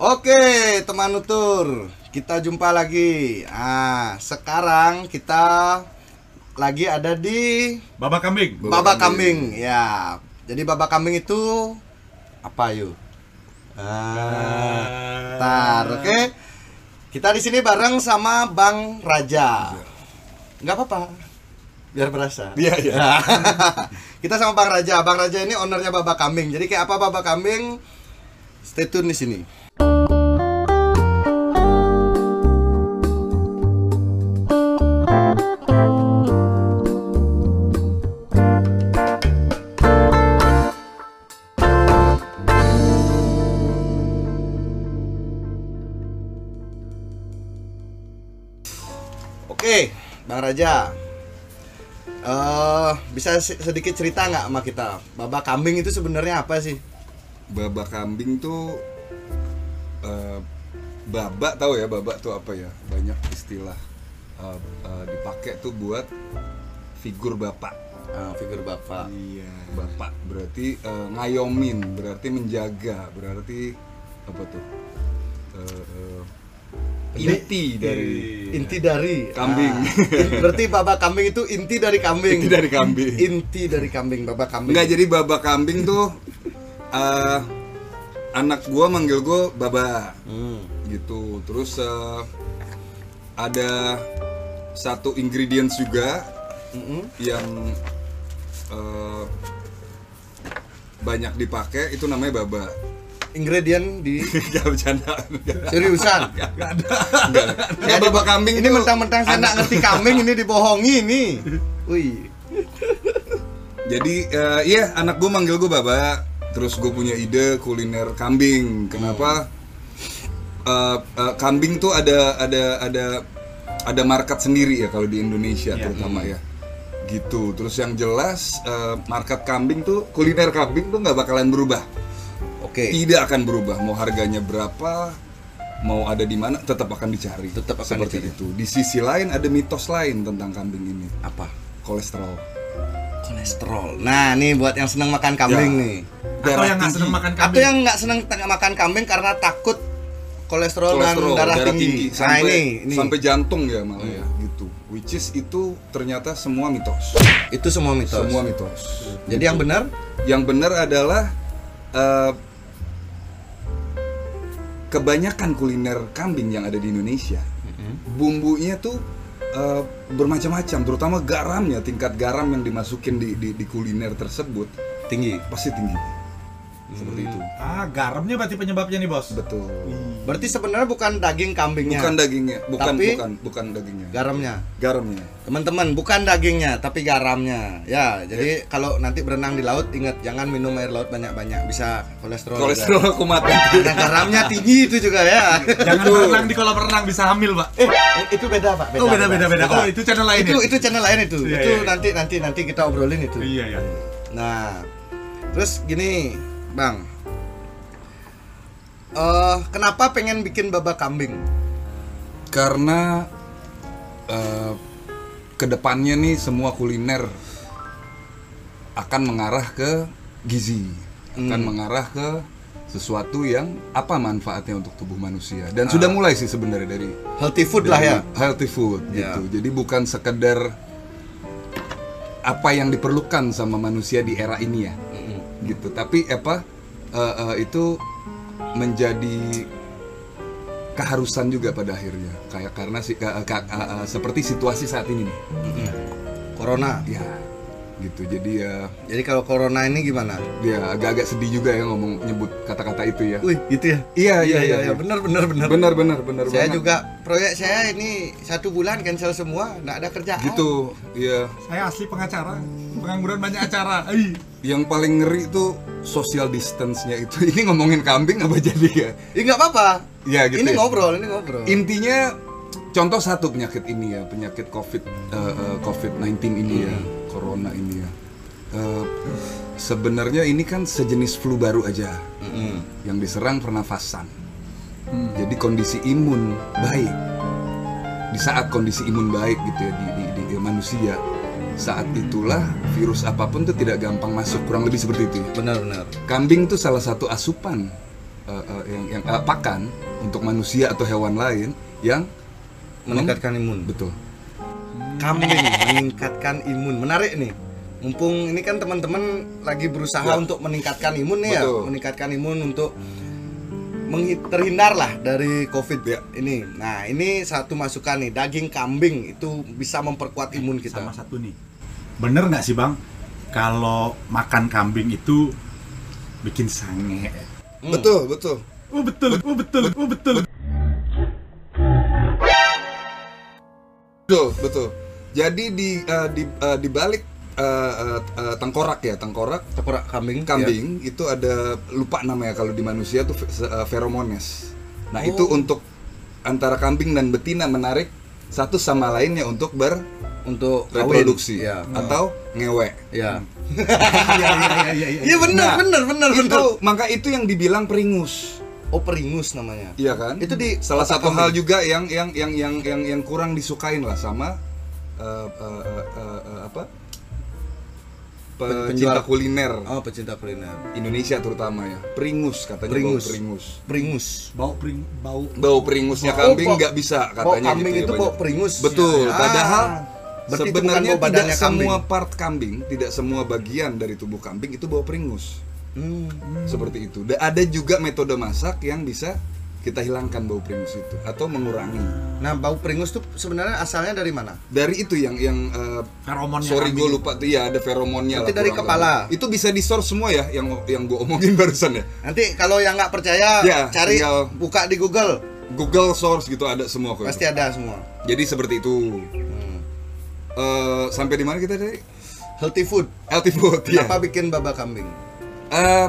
Oke, teman nutur, kita jumpa lagi. Ah, sekarang kita lagi ada di Babak kambing. babak kambing. Ya, jadi babak kambing itu apa yuk? Ah, tar, oke. Kita di sini bareng sama Bang Raja. Nggak apa-apa, biar berasa. Iya, iya. kita sama Bang Raja. Bang Raja ini ownernya babak kambing. Jadi kayak apa babak kambing? Stay tune di sini. Oke, Bang Raja. eh bisa se- sedikit cerita nggak sama kita? Babak kambing itu sebenarnya apa sih? babak kambing tuh babak tahu ya babak tuh apa ya banyak istilah eh, eh, dipakai tuh buat figur bapak Ah, figur bapak. iya bapak berarti eh, ngayomin berarti menjaga berarti apa tuh Eh, eh, inti dari Inti dari Kambing. Ah, berarti babak kambing itu inti dari kambing. Inti dari kambing. Inti dari kambing, babak kambing. Enggak jadi babak kambing tuh eh, anak gua manggil gua baba Hmm. Gitu terus eh, ada satu ingredients juga Mm-mm. yang eh, banyak dipakai itu namanya baba Ingredient di Gak bercanda seriusan. ada Nggak, baba kambing Ini mentang-mentang saya nggak ngerti kambing ini dibohongi nih. Wih. Jadi eh, iya anak gue manggil gue baba, terus gue punya ide kuliner kambing. Kenapa? Eh, eh, kambing tuh ada ada ada ada market sendiri ya kalau di Indonesia Iya. terutama ya. Gitu. Terus yang jelas eh, market kambing tuh kuliner kambing tuh nggak bakalan berubah. Oke. Tidak akan berubah. Mau harganya berapa, mau ada di mana, tetap akan dicari. Tetap akan seperti dicari. itu. Di sisi lain ada mitos lain tentang kambing ini, Apa? kolesterol. Kolesterol. Nah, nih buat yang senang makan kambing Ya. nih. Atau yang nggak seneng makan Atau kambing. yang nggak senang makan kambing karena takut kolesterol, kolesterol dan darah, tinggi. Nah, sampai ini, ini. sampai jantung ya malah ya gitu. Which is itu ternyata semua mitos. Itu semua mitos. semua mitos. Jadi yang benar? Yang benar adalah eh, kebanyakan kuliner kambing yang ada di Indonesia bumbunya tuh eh, bermacam-macam terutama garamnya tingkat garam yang dimasukin di, di, di kuliner tersebut tinggi. pasti tinggi. Seperti itu. Ah, garamnya berarti penyebabnya nih, Bos. betul Berarti sebenarnya bukan daging kambingnya. bukan dagingnya bukan Tapi- bukan bukan dagingnya garamnya. garamnya Teman-teman, bukan dagingnya, tapi garamnya. Ya, jadi kalau nanti berenang di laut ingat jangan minum air laut banyak-banyak, bisa kolesterol. juga. kolesterol kumat Karena garamnya tinggi itu juga ya. Jangan Betul. berenang di kolam renang bisa hamil, Pak. eh, itu beda, Pak. oh, beda beda beda. Oh, itu channel lain itu ya? itu channel lain itu. Iya, itu iya, iya. nanti nanti nanti kita obrolin itu. Iya, iya. Nah, terus gini, Bang. Eh, kenapa pengen bikin babak kambing? karena eh, ke depannya nih semua kuliner akan mengarah ke gizi akan mengarah ke sesuatu yang apa manfaatnya untuk tubuh manusia dan sudah mulai sih sebenarnya dari Healthy food lah ya. healthy food Ya. gitu jadi bukan sekedar apa yang diperlukan sama manusia di era ini ya gitu tapi apa eh, eh, itu menjadi keharusan juga pada akhirnya. Kayak karena si, ka- ka- eh, seperti situasi saat ini nih. Corona. ya gitu jadi ya Jadi kalau corona ini gimana? dia agak-agak sedih juga ya ngomong nyebut kata-kata itu ya Wih, gitu ya. iya iya iya, iya, benar benar benar. benar benar benar Saya banget. juga proyek saya ini satu bulan cancel semua, nggak ada kerjaan. gitu iya Saya asli pengacara. Pengangguran banyak acara. Ai. yang paling ngeri itu social distance-nya itu ini ngomongin kambing apa jadi ya Ya nggak apa-apa. ya gitu ini ya. ngobrol, ini ngobrol. intinya contoh satu penyakit ini ya penyakit covid eh, eh, covid 19 ini ya corona ini ya Eh, sebenarnya ini kan sejenis flu baru aja Mm-mm. yang diserang pernafasan jadi kondisi imun baik di saat kondisi imun baik gitu ya di, di, di manusia saat itulah virus apa pun tuh tidak gampang masuk kurang lebih seperti itu ya Benar benar. kambing tuh salah satu asupan eh, eh, yang yang eh, pakan untuk manusia atau hewan lain yang Meningkatkan imun. betul. Kambing meningkatkan imun. Menarik nih. Mumpung ini kan teman-teman lagi berusaha Ya. untuk meningkatkan imun nih ya, meningkatkan imun untuk terhindar lah dari COVID Ya. ini. Nah, ini satu masukan nih, daging kambing itu bisa memperkuat imun kita. Sama satu nih. Bener nggak sih bang? Kalau makan kambing itu bikin sange. Hmm. Betul, betul. Oh betul, oh betul, oh betul. Betul, betul. Jadi di eh, di eh, di balik eh, eh, tengkorak ya, tengkorak Tengkorak kambing. kambing itu ada lupa namanya kalau di manusia tuh feromones. Nah, itu Oh. untuk antara kambing dan betina menarik satu sama lainnya untuk ya. untuk kawin. berreproduksi Ya. atau ngewe. Ya. Iya iya iya iya. Iya benar, Nah, benar, benar, benar. Itu maka itu yang dibilang peringus. Oh, peringus namanya. Iya kan? Itu di salah satu kambing. hal juga yang yang yang yang yang yang kurang disukain lah sama eh, eh, eh, eh, eh, apa? Pecinta penjual- kuliner Oh, pecinta kuliner. Indonesia terutama ya. Peringus katanya Peringus. bau peringus. Peringus. Bau pring, bau. Bau peringusnya Oh, kambing bau- nggak bisa bau katanya kambing gitu ya itu banyak. bau peringus. Betul. Ya. Padahal Berarti itu bukan sebenarnya bau tidak badannya kambing. semua part kambing, tidak semua bagian dari tubuh kambing itu bau peringus. Hmm. Seperti itu. Dan ada juga metode masak yang bisa kita hilangkan bau peringus itu atau mengurangi. Nah, bau peringus tuh sebenarnya asalnya dari mana? Dari itu yang yang eh, Feromonnya sorry gue lupa tuh ya ada feromonnya Berarti lah, dari kepala. Itu bisa di source semua ya yang yang gue omongin barusan ya. Nanti kalau yang nggak percaya Ya, cari tinggal- buka di Google, Google source gitu ada semua kok. pasti ada semua. Jadi seperti itu. Hmm. Eh, sampai di mana kita tadi? Healthy food. Healthy food ya. Kenapa bikin baba kambing? Eh,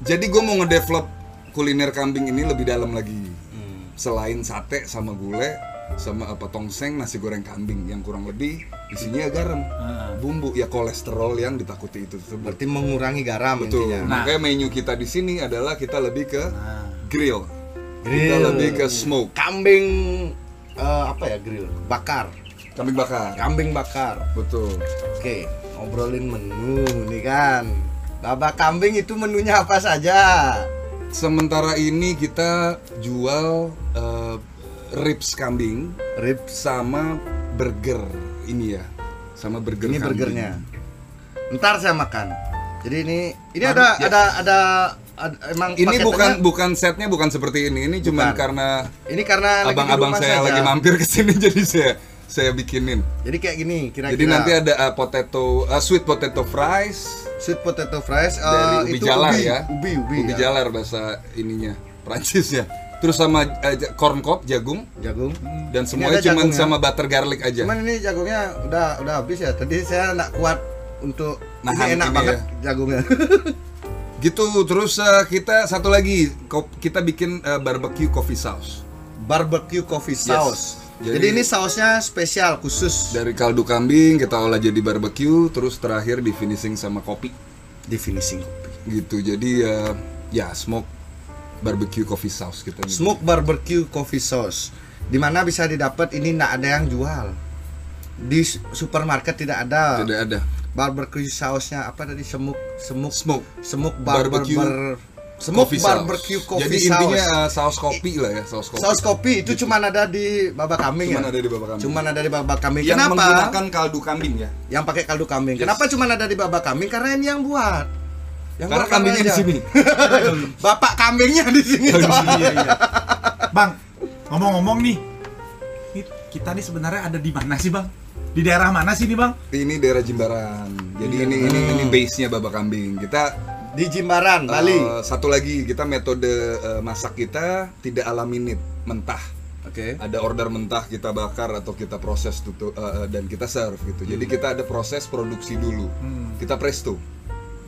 jadi gue mau ngedevelop kuliner kambing ini lebih dalam lagi. Hmm. Selain sate sama gulai sama apa tongseng nasi goreng kambing yang kurang lebih isinya garam, Ah. bumbu ya kolesterol yang ditakuti itu tersebut. Berarti mengurangi garam Betul. intinya. Nah. Makanya menu kita di sini adalah kita lebih ke Nah, grill. Kita Grill. lebih ke smoke, Kambing eh, apa ya grill? Bakar. kambing bakar. Kambing bakar. Betul. Oke, ngobrolin menu nih kan. Baba kambing itu menunya apa saja? Sementara ini kita jual eh, ribs kambing Ribs. sama burger ini ya. Sama burger Ini kambing. burgernya. Ntar saya makan. Jadi ini ini ada, ya. ada ada ada emang Ini bukan bukan setnya bukan seperti ini. Ini cuma karena ini karena abang-abang rumah saya saja. lagi mampir ke sini jadi saya saya bikinin. Jadi kayak gini kira-kira. Jadi nanti ada uh, potato uh, sweet potato fries sweet potato fries eh, dari ubi itu jalar ubi, ya. Ubi ubi, ya. jalar bahasa ininya Prancis ya. Terus sama uh, corn cob jagung Jagung. dan Ini semuanya cuma sama butter garlic aja. Cuman ini jagungnya udah udah habis ya. Tadi saya nak kuat untuk Nahan ini enak ini banget ya. jagungnya. Gitu. Terus uh, kita satu lagi kita bikin uh, barbecue coffee sauce Barbecue coffee sauce. Jadi, Jadi- ini sausnya spesial khusus dari kaldu kambing kita olah jadi barbecue terus terakhir di finishing sama kopi. di finishing kopi. gitu jadi uh, ya smoke barbecue coffee sauce kita gitu. Smoke barbecue coffee sauce. Di mana bisa didapat ini nggak ada yang jual. Di su- supermarket tidak ada. tidak ada Barbecue sausnya apa tadi semuk semuk smoke semuk Barbecue barbecue semuk coffee sauce. barbecue coffee jadi sauce. intinya uh, saus kopi lah ya saus kopi saus kopi itu cuman ada di baba kambing Cuman ya? ada di baba kambing. Cuman ada di baba kambing. yang Kenapa? menggunakan kaldu kambing ya Yang pakai kaldu kambing. Yes. Kenapa cuman ada di baba kambing? Karena ini yang buat. Yang karena buat kambingnya di sini Bapak kambingnya di sini. iya, soalnya. iya, iya. Bang, ngomong-ngomong nih, ini kita nih sebenarnya ada di mana sih bang? Di daerah mana sih nih bang? ini daerah Jimbaran jadi ini ini ini base nya baba kambing kita Di Jimbaran, uh, Bali. satu lagi kita metode uh, masak kita tidak ala minute mentah Oke. ada order mentah kita bakar atau kita proses tutu, uh, uh, dan kita serve gitu. Jadi Hmm. kita ada proses produksi dulu. Kita presto.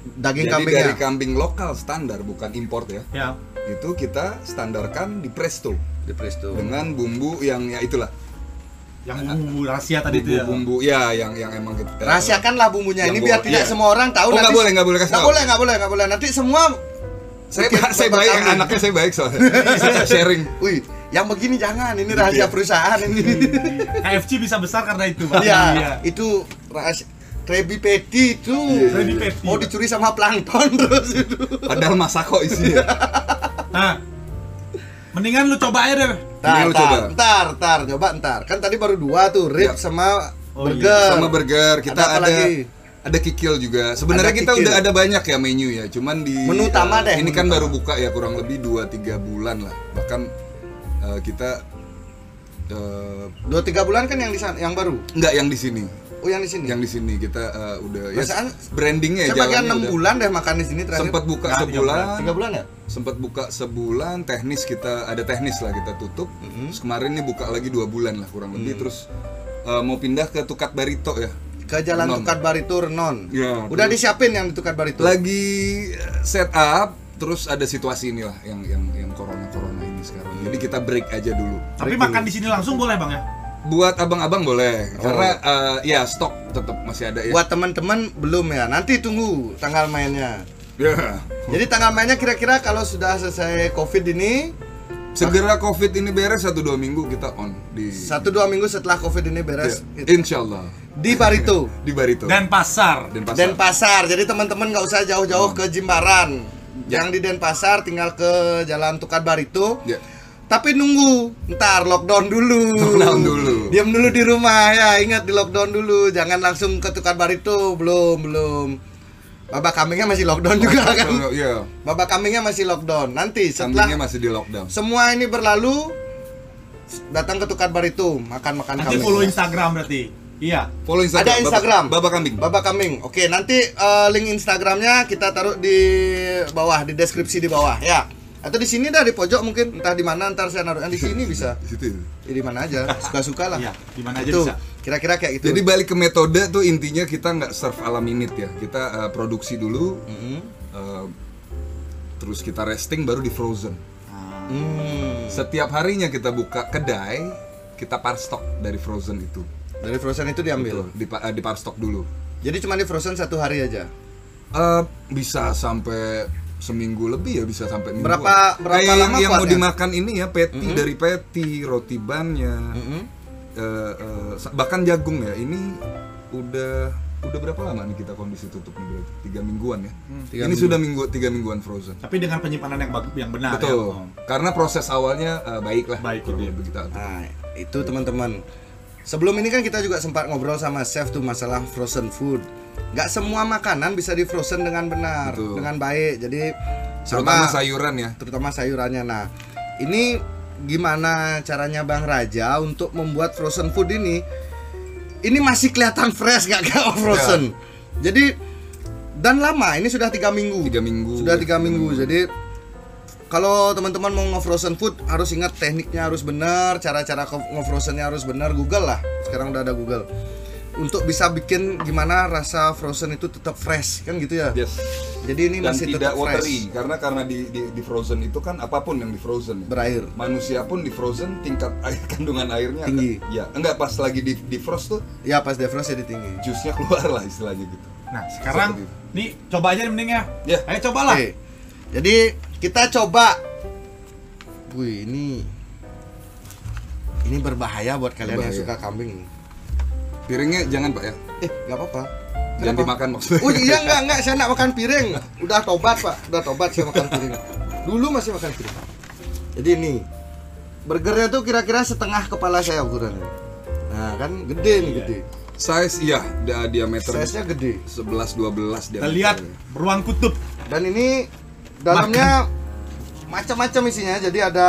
Daging Jadi kambingnya. dari kambing lokal standar bukan import ya. Ya, Itu kita standarkan di presto di presto. dengan bumbu yang ya itulah. Yang bumbu rahasia tadi itu ya. Bumbu ya yang yang emang kita Rahasiakanlah bumbunya ini biar tidak iya. semua orang tahu. Oh, nggak nanti- boleh, nggak boleh kasih Nggak boleh, nggak boleh, nggak boleh. Nanti semua Saya bikin saya baik, anaknya saya baik soalnya. saya sharing. Wih, yang begini jangan. Ini rahasia Iya. perusahaan ini. KFC bisa besar karena itu bang. Iya, itu rahasia Krabby Patty itu Krabby Patty. mau dicuri sama plankton terus itu. Padahal masako isinya. Nah, mendingan lu coba aja deh. Lu ntar, coba. ntar, ntar, coba ntar. Kan tadi baru dua tuh, rib Ya. sama Oh, iya. burger. sama burger kita Ada ada lagi? ada kikil juga sebenarnya Ada kita kikil. udah ada banyak ya menu ya cuman di Menu utama eh, deh, ini menu kan utama. baru buka ya kurang lebih 2-3 bulan lah bahkan eh, kita eh, Dua tiga bulan kan yang di sana, yang baru. nggak yang di sini Oh yang di sini. yang di sini kita eh, udah ya Perasaan brandingnya Saya bagian jalannya enam udah. bulan deh makan di sini terakhir. sempat buka Nah, sebulan Tiga bulan ya? sempat buka sebulan teknis kita ada teknis lah kita tutup Mm-hmm. terus kemarin nih buka lagi dua bulan lah kurang Mm. lebih terus eh, mau pindah ke Tukat Barito ya Ke Jalan Non. Tukat Barito Renon. Ya, Udah terus- disiapin yang di Tukat Barito. lagi eh, set up terus ada situasi inilah yang yang yang corona corona ini sekarang jadi kita break aja dulu Tapi Break makan dulu. di sini langsung boleh bang ya? Buat abang-abang boleh Oh. karena eh, ya stok tetap masih ada ya Buat teman-teman belum ya. Nanti tunggu tanggal mainnya. Ya. Jadi tanggal mainnya kira-kira kalau sudah selesai Covid ini segera covid ini beres satu dua minggu kita on di satu dua minggu setelah Covid ini beres itu. insya Allah di Barito. di Barito Dan pasar. dan pasar Denpasar. Jadi teman-teman nggak usah jauh-jauh ke Jimbaran. Ya. Yang di Denpasar tinggal ke Jalan Tukat Barito. ya Tapi nunggu, ntar lockdown dulu. Lockdown dulu. Diam dulu di rumah ya, ingat di lockdown dulu. Jangan langsung ke Tukar Barito, belum, belum. Babak kambingnya masih lockdown juga kan. ya Babak kambingnya masih lockdown. Nanti setelah kambingnya masih di lockdown semua ini berlalu datang ke Tukar Barito, makan-makan Nanti kambing. follow Instagram berarti. Iya. follow Instagram Ada Instagram. Baba, Baba kambing Babak kambing. Oke, nanti eh, link Instagramnya kita taruh di bawah, di deskripsi di bawah ya. Atau di sini dah di pojok mungkin, entah di mana ntar saya naruhnya di sini bisa. di situ Ya, di mana aja, suka-suka lah. Iya, di mana aja Itu, bisa. Kira-kira kayak gitu. Jadi balik ke metode tuh intinya kita nggak serve ala minute ya. Kita uh, produksi dulu, Mhm. uh, terus kita resting baru di frozen. Hmm. Setiap harinya kita buka kedai, kita parstock dari frozen itu. Dari frozen itu diambil. Betul, di, uh, di parstock dulu. Jadi cuma di frozen satu hari aja. Uh, bisa sampai seminggu lebih ya bisa sampai minggu. Berapa- berapa Kayak lama yang, yang mau dimakan ini ya patty Mhm. dari patty, roti bannya, Mhm. eh, eh, sa- bahkan jagung ya. Ini udah udah berapa lama nih kita kondisi tutup nih berarti tiga mingguan ya. Tiga ini minggu. sudah minggu tiga mingguan frozen. Tapi dengan penyimpanan yang bagus yang benar Betul. ya. Karena proses awalnya eh, baik lah. Baik, gitu ya. kita atur. Nah, itu teman-teman. Sebelum ini kan kita juga sempat ngobrol sama chef tuh masalah frozen food. Gak semua makanan bisa di frozen dengan benar, Betul. dengan baik. Jadi Terutama sama sayuran ya. terutama sayurannya. Nah, ini gimana caranya Bang Raja untuk membuat frozen food ini? Ini masih kelihatan fresh gak kayak frozen. Jadi dan lama, ini sudah tiga minggu. Tiga minggu. Sudah tiga minggu. Jadi kalau teman-teman mau nge-frozen food harus ingat tekniknya harus benar, cara-cara nge-frozennya harus benar. Google lah. Sekarang udah ada Google. Untuk bisa bikin gimana rasa frozen itu tetap fresh kan gitu ya. Yes. Jadi ini Dan masih tidak tetap watery fresh. karena karena di, di di frozen itu kan apa pun yang di frozen ya. Berair. Manusia pun di frozen tingkat air kandungan airnya Tinggi. akan- ya, enggak pas lagi di di frost tuh Ya pas defrost jadi tinggi. jusnya keluar lah istilahnya gitu. Nah, sekarang nih coba aja nih mending ya. Ya. Ayo cobalah. Oke. Jadi kita coba. Wih, ini ini berbahaya buat kalian yang Berbahaya. suka kambing. Piringnya jangan Pak ya. Eh, nggak apa-apa. Jangan Kenapa? dimakan maksudnya. Oh iya enggak enggak saya nak makan piring. Udah tobat, Pak. Udah tobat saya makan piring. Dulu masih makan piring. Jadi ini burgernya tuh kira-kira setengah kepala saya ukurannya. Nah, kan gede nih, gede. Size iya, dia diameter Size-nya gede. 11 12 Kita lihat beruang kutub. Dan ini dalamnya macam-macam isinya. Jadi ada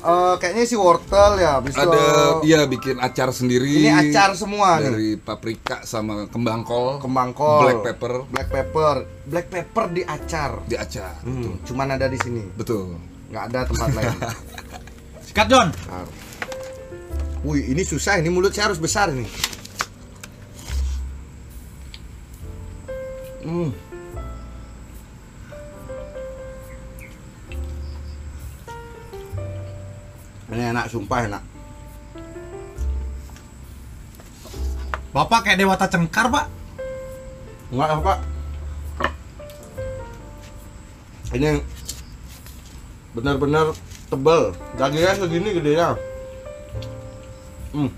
eh, kayaknya isi wortel ya, habis itu Ada iya bikin acar sendiri. Ini acar semua nih. dari paprika sama kembang kol, Kembang kol, black pepper black pepper, black pepper di acar. di acar. Hmm, cuman ada di sini, Betul. nggak ada tempat lain. Sikat John. Bentar. Wih, ini susah. Ini mulut saya harus besar ini. Hmm. Ini enak, sumpah enak. Bapak kayak dewata cengkar, Pak. Enggak apa. Ini benar-benar tebal. Dagingnya segini gedenya. Hmm.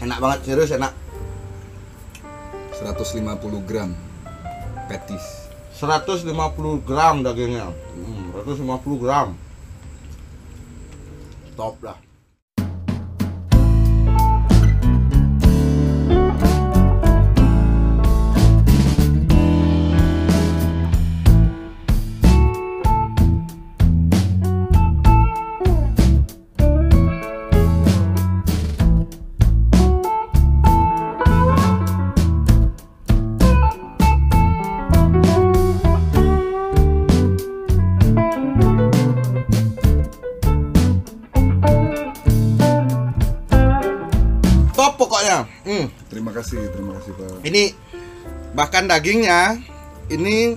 Enak banget, serius enak. 150 gram petis. 150 gram dagingnya. Hmm, 150 gram. তবরা kasih, terima kasih Pak. Ini bahkan dagingnya ini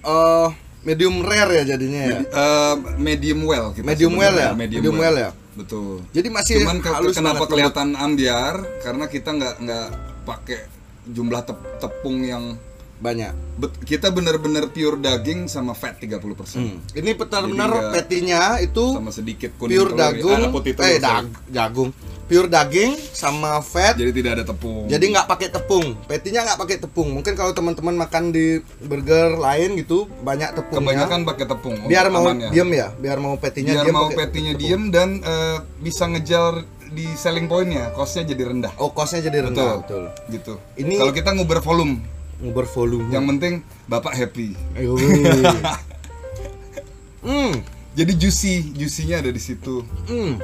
eh medium rare ya jadinya ya. Eh, medium well kita Medium well sebenarnya. ya? Medium well ya? Betul. Jadi masih Cuman ke- halus kenapa banget, kelihatan ambiar? Karena kita nggak nggak pakai jumlah tep- tepung yang banyak. bet- kita bener-bener pure daging sama fat 30% Hmm. Ini benar-benar petinya itu sama sedikit kuning pure telur. dagung, Ah, putih telur, eh dag, jagung, pure daging sama fat. Jadi tidak ada tepung. Jadi nggak pakai tepung, petinya nggak pakai tepung. Mungkin kalau teman-teman makan di burger lain gitu banyak tepungnya. kebanyakan pakai tepung. biar mau aman ya. diem ya, biar mau petinya biar diem mau petinya tepung. diem dan eh, bisa ngejar di selling pointnya, costnya jadi rendah. Oh, kosnya jadi rendah, betul. Gitu. Ini- kalau kita nguber volume, Nguber volume. yang penting bapak happy. Ayo. hmm, Jadi juicy, juicy-nya ada di situ. hmm.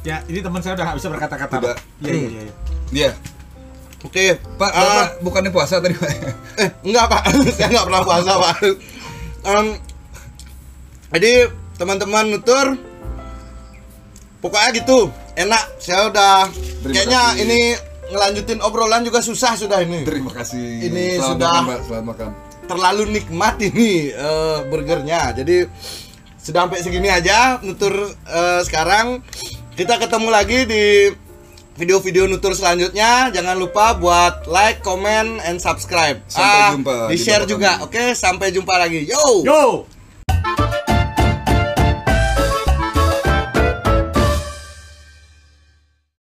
Ya, ini teman saya udah nggak bisa berkata-kata. Tidak. Pak. Iya, iya, iya. iya. Iya. Oke, Pak, Ah, Bapak bukannya puasa tadi, Pak? eh enggak pak, saya nggak pernah puasa pak. Em, jadi teman-teman nutur, pokoknya gitu, enak. Saya udah Terima kayaknya kasih. ini ngelanjutin obrolan juga susah sudah ini. Terima kasih. Ini Selamat sudah- makan, Pak. Selamat makan. terlalu nikmat ini eh, burgernya. Jadi sudah sampai segini aja nutur eh, sekarang. Kita ketemu lagi di video-video nutur selanjutnya. Jangan lupa buat like, comment, and subscribe. Sampai Ah, jumpa Di di share juga. kami. Oke, sampai jumpa lagi. Yo. Yo!